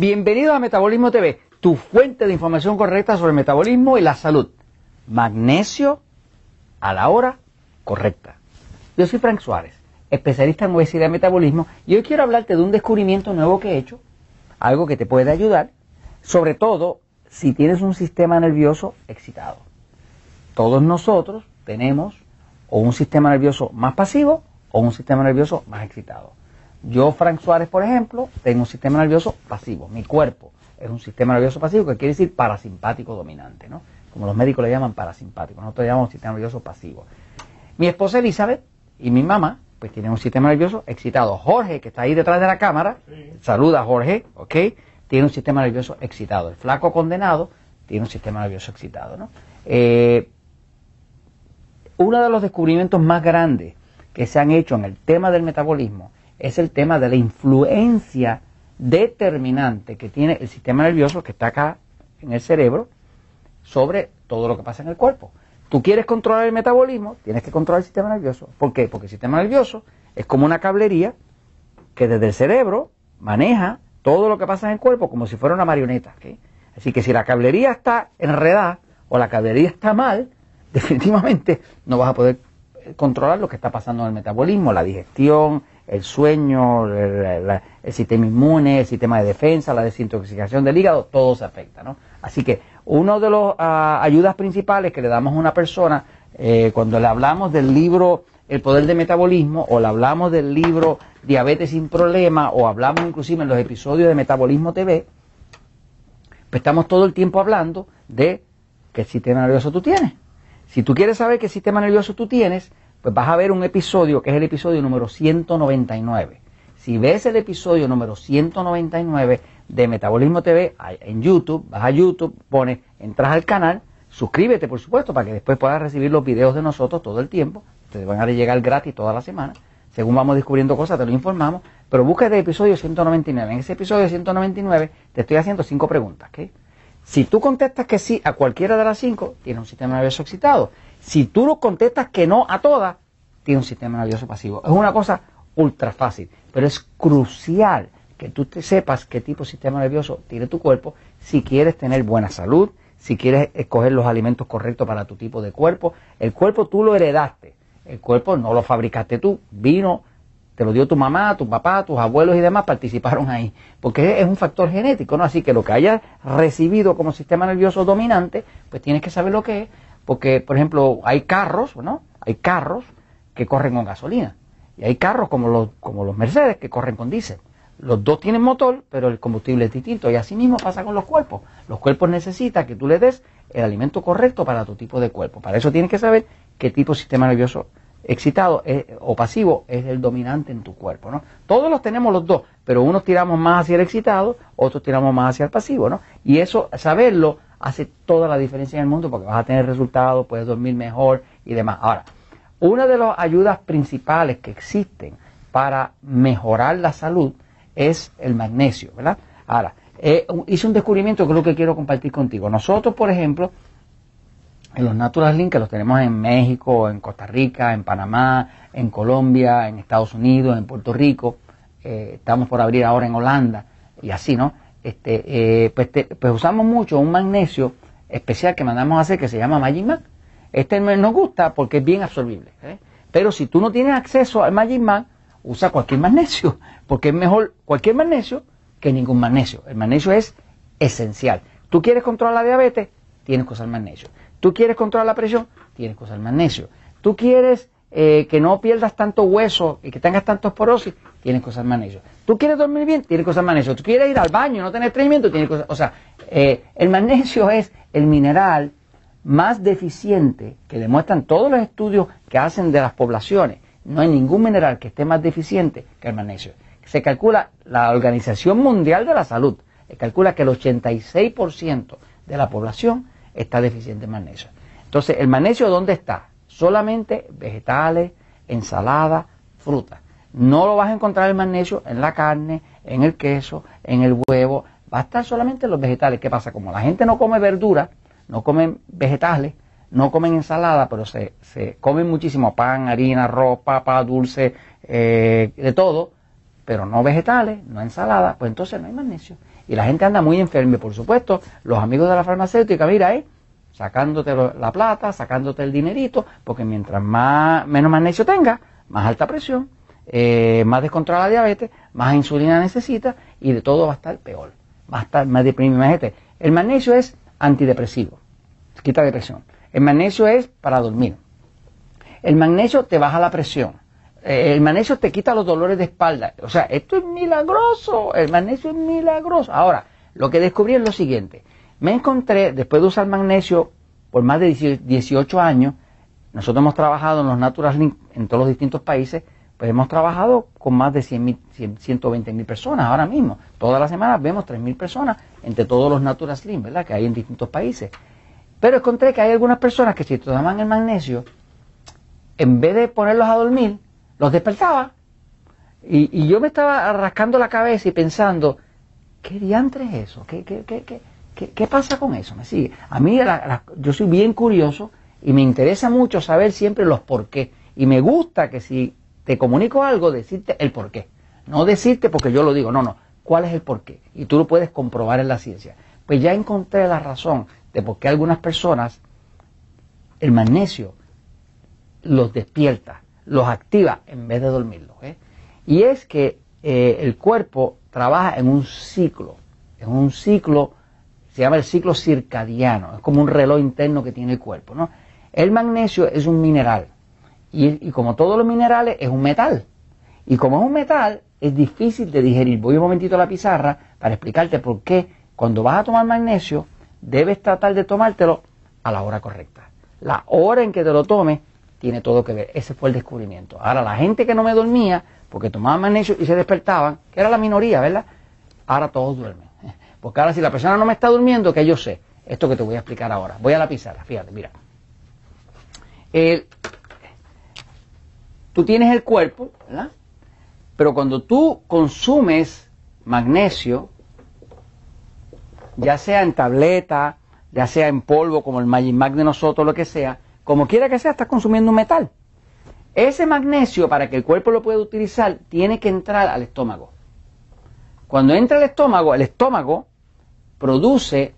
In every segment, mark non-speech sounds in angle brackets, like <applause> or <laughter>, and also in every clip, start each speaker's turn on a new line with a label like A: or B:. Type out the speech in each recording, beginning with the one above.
A: Bienvenidos a Metabolismo TV, tu fuente de información correcta sobre el metabolismo y la salud. Magnesio a la hora correcta. Yo soy Frank Suárez, especialista en obesidad y metabolismo, y hoy quiero hablarte de un descubrimiento nuevo que he hecho, algo que te puede ayudar, sobre todo si tienes un sistema nervioso excitado. Todos nosotros tenemos o un sistema nervioso más pasivo o un sistema nervioso más excitado. Yo, Frank Suárez, por ejemplo, tengo un sistema nervioso pasivo. Mi cuerpo es un sistema nervioso pasivo que quiere decir parasimpático dominante, ¿no? Como los médicos le llaman parasimpático, nosotros le llamamos sistema nervioso pasivo. Mi esposa Elizabeth y mi mamá, pues tienen un sistema nervioso excitado. Jorge, que está ahí detrás de la cámara, saluda Jorge, ¿ok? Tiene un sistema nervioso excitado. El flaco condenado tiene un sistema nervioso excitado, ¿no? Eh, uno de los descubrimientos más grandes que se han hecho en el tema del metabolismo es el tema de la influencia determinante que tiene el sistema nervioso que está acá en el cerebro sobre todo lo que pasa en el cuerpo. Tú quieres controlar el metabolismo, tienes que controlar el sistema nervioso. ¿Por qué? Porque el sistema nervioso es como una cablería que desde el cerebro maneja todo lo que pasa en el cuerpo como si fuera una marioneta. Así que si la cablería está enredada o la cablería está mal, <laughs> definitivamente no vas a poder controlar lo que está pasando en el metabolismo, la digestión, el sueño, el, sistema inmune, el sistema de defensa, la desintoxicación del hígado, todo se afecta, ¿no? Así que uno de las ah, ayudas principales que le damos a una persona eh, cuando le hablamos del libro El poder del metabolismo o le hablamos del libro Diabetes sin problema o hablamos inclusive en los episodios de Metabolismo TV, pues estamos todo el tiempo hablando de qué sistema nervioso tú tienes. Si tú quieres saber qué sistema nervioso tú tienes, pues vas a ver un episodio que es el episodio número 199. Si ves el episodio número 199 de Metabolismo TV en YouTube, vas a YouTube, pones, entras al canal, suscríbete por supuesto para que después puedas recibir los videos de nosotros todo el tiempo. Te van a llegar gratis toda la semana. Según vamos descubriendo cosas, te lo informamos. Pero busca el episodio 199. En ese episodio 199 te estoy haciendo cinco preguntas. Si tú contestas que sí a cualquiera de las cinco, tienes un sistema nervioso excitado. Si tú no contestas que no a todas, tienes un sistema nervioso pasivo. Es una cosa ultra fácil, pero es crucial que tú te sepas qué tipo de sistema nervioso tiene tu cuerpo si quieres tener buena salud, si quieres escoger los alimentos correctos para tu tipo de cuerpo. El cuerpo tú lo heredaste, el cuerpo no lo fabricaste tú, vino te lo dio tu mamá, tu papá, tus abuelos y demás participaron ahí, porque es un factor genético, ¿no? Así que lo que hayas recibido como sistema nervioso dominante, pues tienes que saber lo que es, porque, por ejemplo, hay carros, ¿no? Hay carros que corren con gasolina, y hay carros como los, como los Mercedes que corren con diésel. Los dos tienen motor, pero el combustible es distinto, y así mismo pasa con los cuerpos. Los cuerpos necesitan que tú le des el alimento correcto para tu tipo de cuerpo. Para eso tienes que saber qué tipo de sistema nervioso excitado o pasivo es el dominante en tu cuerpo, ¿no? Todos los tenemos los dos, pero unos tiramos más hacia el excitado, otros tiramos más hacia el pasivo, ¿no? Y eso, saberlo, hace toda la diferencia en el mundo porque vas a tener resultados, puedes dormir mejor y demás. Ahora, una de las ayudas principales que existen para mejorar la salud es el magnesio, ¿verdad? Ahora, eh, hice un descubrimiento que es lo que quiero compartir contigo. Nosotros, por ejemplo, en los Natural Link, que los tenemos en México, en Costa Rica, en Panamá, en Colombia, en Estados Unidos, en Puerto Rico, eh, estamos por abrir ahora en Holanda y así, ¿no? Este, eh, pues, pues, usamos mucho un magnesio especial que mandamos a hacer que se llama Magic Mag. Este nos gusta porque es bien absorbible. ¿eh? Pero si tú no tienes acceso al Magic Mag, usa cualquier magnesio, <laughs> porque es mejor cualquier magnesio que ningún magnesio. El magnesio es esencial. ¿Tú quieres controlar la diabetes? Tienes que usar magnesio. Tú quieres controlar la presión, tienes que usar magnesio. Tú quieres eh, que no pierdas tanto hueso y que tengas tanto esporosis, tienes usar magnesio. Tú quieres dormir bien, tienes usar magnesio. Tú quieres ir al baño, no tener estreñimiento, tienes usar. O sea, eh, el magnesio es el mineral más deficiente que demuestran todos los estudios que hacen de las poblaciones. No hay ningún mineral que esté más deficiente que el magnesio. Se calcula, la Organización Mundial de la Salud calcula que el 86% de la población está deficiente en magnesio. Entonces, ¿el magnesio dónde está? Solamente vegetales, ensalada, fruta. No lo vas a encontrar el magnesio en la carne, en el queso, en el huevo. Va a estar solamente en los vegetales. ¿Qué pasa? Como la gente no come verdura, no comen vegetales, no comen ensalada, pero se, se comen muchísimo pan, harina, arroz, papa, dulce, eh, de todo, pero no vegetales, no ensaladas, pues entonces no hay magnesio. Y la gente anda muy enferma. Por supuesto, los amigos de la farmacéutica, mira, eh, sacándote la plata, sacándote el dinerito, porque mientras más menos magnesio tenga, más alta presión, eh, más descontrolada la diabetes, más insulina necesita y de todo va a estar peor. Va a estar más deprimido. Imagínate, el magnesio es antidepresivo, quita depresión. El magnesio es para dormir. El magnesio te baja la presión. Eh, el magnesio te quita los dolores de espalda. O sea, esto es milagroso. El magnesio es milagroso. Ahora, lo que descubrí es lo siguiente. Me encontré, después de usar magnesio por más de 18 años, nosotros hemos trabajado en los Natural Link en todos los distintos países, pues hemos trabajado con más de 100 120 mil personas ahora mismo. Todas las semanas vemos 3 mil personas entre todos los Natural Slim, ¿verdad? Que hay en distintos países. Pero encontré que hay algunas personas que si tomaban el magnesio, en vez de ponerlos a dormir, los despertaba. Y, yo me estaba rascando la cabeza y pensando, ¿qué diantre es eso? ¿Qué, qué, qué, qué pasa con eso? ¿Me sigue? A mí yo soy bien curioso y me interesa mucho saber siempre los por qué. Y me gusta que si te comunico algo, decirte el por qué. No decirte porque yo lo digo, no, no. ¿Cuál es el por qué? Y tú lo puedes comprobar en la ciencia. Pues ya encontré la razón de por qué algunas personas el magnesio los despierta, los activa en vez de dormirlos. ¿eh? Y es que eh, el cuerpo trabaja en un ciclo, en un ciclo, se llama el ciclo circadiano, es como un reloj interno que tiene el cuerpo. ¿no? El magnesio es un mineral y, y como todos los minerales es un metal. Y como es un metal, es difícil de digerir. Voy un momentito a la pizarra para explicarte por qué cuando vas a tomar magnesio debes tratar de tomártelo a la hora correcta. La hora en que te lo tomes tiene todo que ver. Ese fue el descubrimiento. Ahora, la gente que no me dormía, porque tomaba magnesio y se despertaban, que era la minoría, ¿verdad? Ahora todos duermen. Porque ahora si la persona no me está durmiendo, que yo sé, esto que te voy a explicar ahora. Voy a la pizarra, fíjate, mira. tú tienes el cuerpo, ¿verdad? Pero cuando tú consumes magnesio, ya sea en tableta, ya sea en polvo como el Magic Mag de nosotros, lo que sea, como quiera que sea, estás consumiendo un metal. Ese magnesio, para que el cuerpo lo pueda utilizar, tiene que entrar al estómago. Cuando entra al estómago, el estómago produce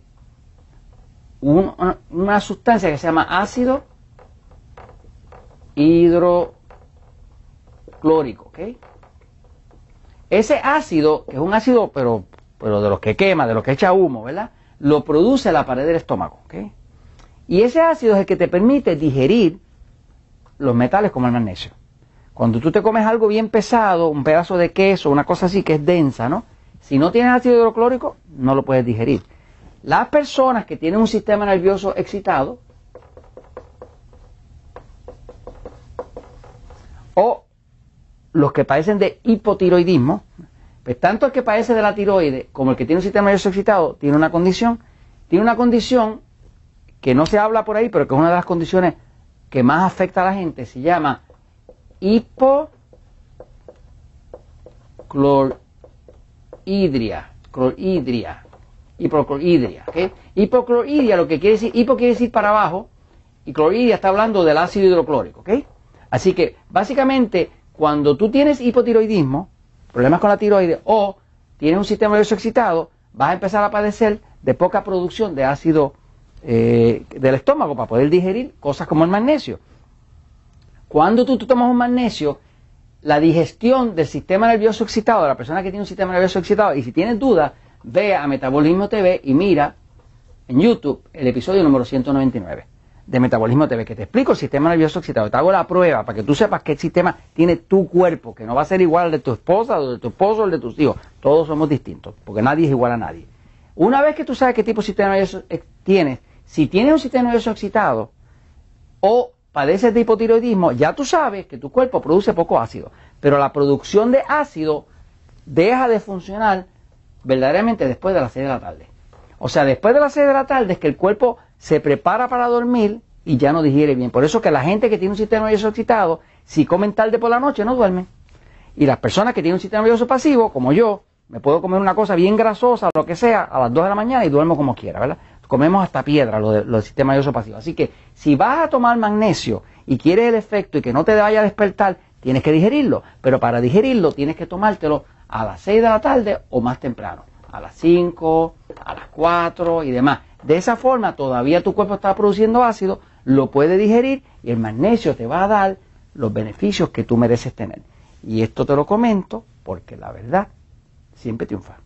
A: una, sustancia que se llama ácido hidroclórico. Ese ácido, que es un ácido, pero, pero de los que quema, de los que echa humo, ¿verdad? Lo produce la pared del estómago. Y ese ácido es el que te permite digerir los metales como el magnesio. Cuando tú te comes algo bien pesado, un pedazo de queso, una cosa así que es densa, ¿no? Si no tienes ácido hidroclórico, no lo puedes digerir. Las personas que tienen un sistema nervioso excitado o los que padecen de hipotiroidismo, pues tanto el que padece de la tiroide como el que tiene un sistema nervioso excitado tiene una condición, tiene una condición que no se habla por ahí, pero que es una de las condiciones que más afecta a la gente, se llama hipocloridria, cloridria, hipocloridria, ¿okay? Hipocloridria, lo que quiere decir, hipo quiere decir para abajo, y cloridria está hablando del ácido hidroclórico, ¿ok? Así que, básicamente, cuando tú tienes hipotiroidismo, problemas con la tiroide, o tienes un sistema nervioso excitado, vas a empezar a padecer de poca producción de ácido eh, del estómago para poder digerir cosas como el magnesio. Cuando tú, tomas un magnesio, la digestión del sistema nervioso excitado, de la persona que tiene un sistema nervioso excitado, y si tienes dudas, ve a Metabolismo TV y mira en YouTube el episodio número 199 de Metabolismo TV, que te explico el sistema nervioso excitado. Te hago la prueba para que tú sepas qué sistema tiene tu cuerpo, que no va a ser igual al de tu esposa, o de tu esposo, o el de tus hijos. Todos somos distintos, porque nadie es igual a nadie. Una vez que tú sabes qué tipo de sistema nervioso tienes, si tienes un sistema nervioso excitado o padeces de hipotiroidismo, ya tú sabes que tu cuerpo produce poco ácido, pero la producción de ácido deja de funcionar verdaderamente después de las 6 de la tarde. O sea, después de las 6 de la tarde es que el cuerpo se prepara para dormir y ya no digiere bien. Por eso que la gente que tiene un sistema nervioso excitado, si comen tarde por la noche, no duermen. Y las personas que tienen un sistema nervioso pasivo, como yo, me puedo comer una cosa bien grasosa, lo que sea, a las 2 de la mañana y duermo como quiera, ¿verdad? Comemos hasta piedra, lo, del sistema nervioso pasivo. Así que si vas a tomar magnesio y quieres el efecto y que no te vaya a despertar, tienes que digerirlo, pero para digerirlo tienes que tomártelo a las 6 de la tarde o más temprano, a las 5, a las 4 y demás. De esa forma todavía tu cuerpo está produciendo ácido, lo puede digerir y el magnesio te va a dar los beneficios que tú mereces tener. Y esto te lo comento porque la verdad siempre triunfa.